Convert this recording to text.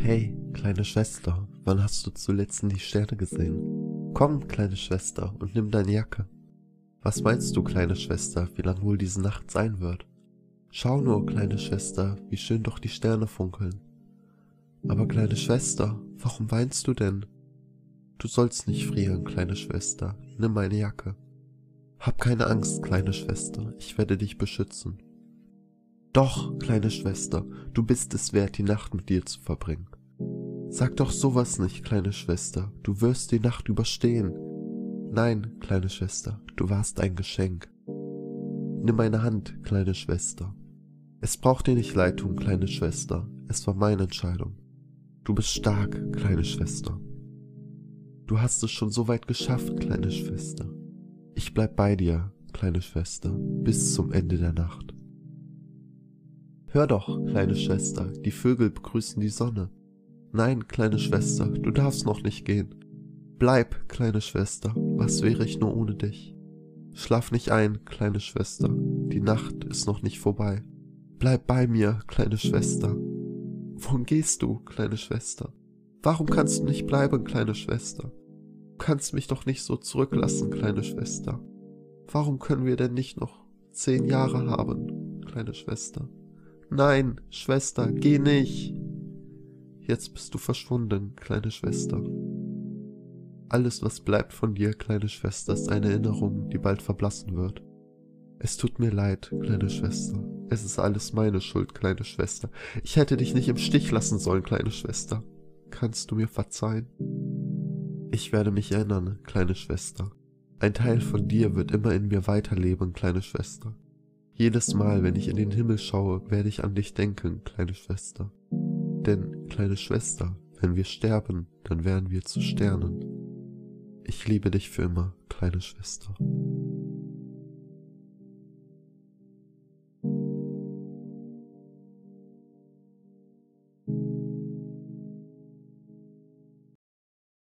Hey, kleine Schwester, wann hast du zuletzt in die Sterne gesehen? Komm, kleine Schwester, und nimm deine Jacke. Was meinst du, kleine Schwester, wie lang wohl diese Nacht sein wird? Schau nur, kleine Schwester, wie schön doch die Sterne funkeln. Aber kleine Schwester, warum weinst du denn? Du sollst nicht frieren, kleine Schwester, nimm meine Jacke. Hab keine Angst, kleine Schwester, ich werde dich beschützen. Doch, kleine Schwester, du bist es wert, die Nacht mit dir zu verbringen. Sag doch sowas nicht, kleine Schwester, du wirst die Nacht überstehen. Nein, kleine Schwester, du warst ein Geschenk. Nimm meine Hand, kleine Schwester. Es braucht dir nicht leid tun, kleine Schwester, es war meine Entscheidung. Du bist stark, kleine Schwester. Du hast es schon so weit geschafft, kleine Schwester. Ich bleib bei dir, kleine Schwester, bis zum Ende der Nacht. Hör doch, kleine Schwester, die Vögel begrüßen die Sonne. Nein, kleine Schwester, du darfst noch nicht gehen. Bleib, kleine Schwester, was wäre ich nur ohne dich? Schlaf nicht ein, kleine Schwester, die Nacht ist noch nicht vorbei. Bleib bei mir, kleine Schwester. Wohin gehst du, kleine Schwester? Warum kannst du nicht bleiben, kleine Schwester? Du kannst mich doch nicht so zurücklassen, kleine Schwester. Warum können wir denn nicht noch zehn Jahre haben, kleine Schwester? Nein, Schwester, geh nicht. Jetzt bist du verschwunden, kleine Schwester. Alles, was bleibt von dir, kleine Schwester, ist eine Erinnerung, die bald verblassen wird. Es tut mir leid, kleine Schwester. Es ist alles meine Schuld, kleine Schwester. Ich hätte dich nicht im Stich lassen sollen, kleine Schwester. Kannst du mir verzeihen? Ich werde mich erinnern, kleine Schwester. Ein Teil von dir wird immer in mir weiterleben, kleine Schwester. Jedes Mal, wenn ich in den Himmel schaue, werde ich an dich denken, kleine Schwester. Denn, kleine Schwester, wenn wir sterben, dann werden wir zu Sternen. Ich liebe dich für immer, kleine Schwester.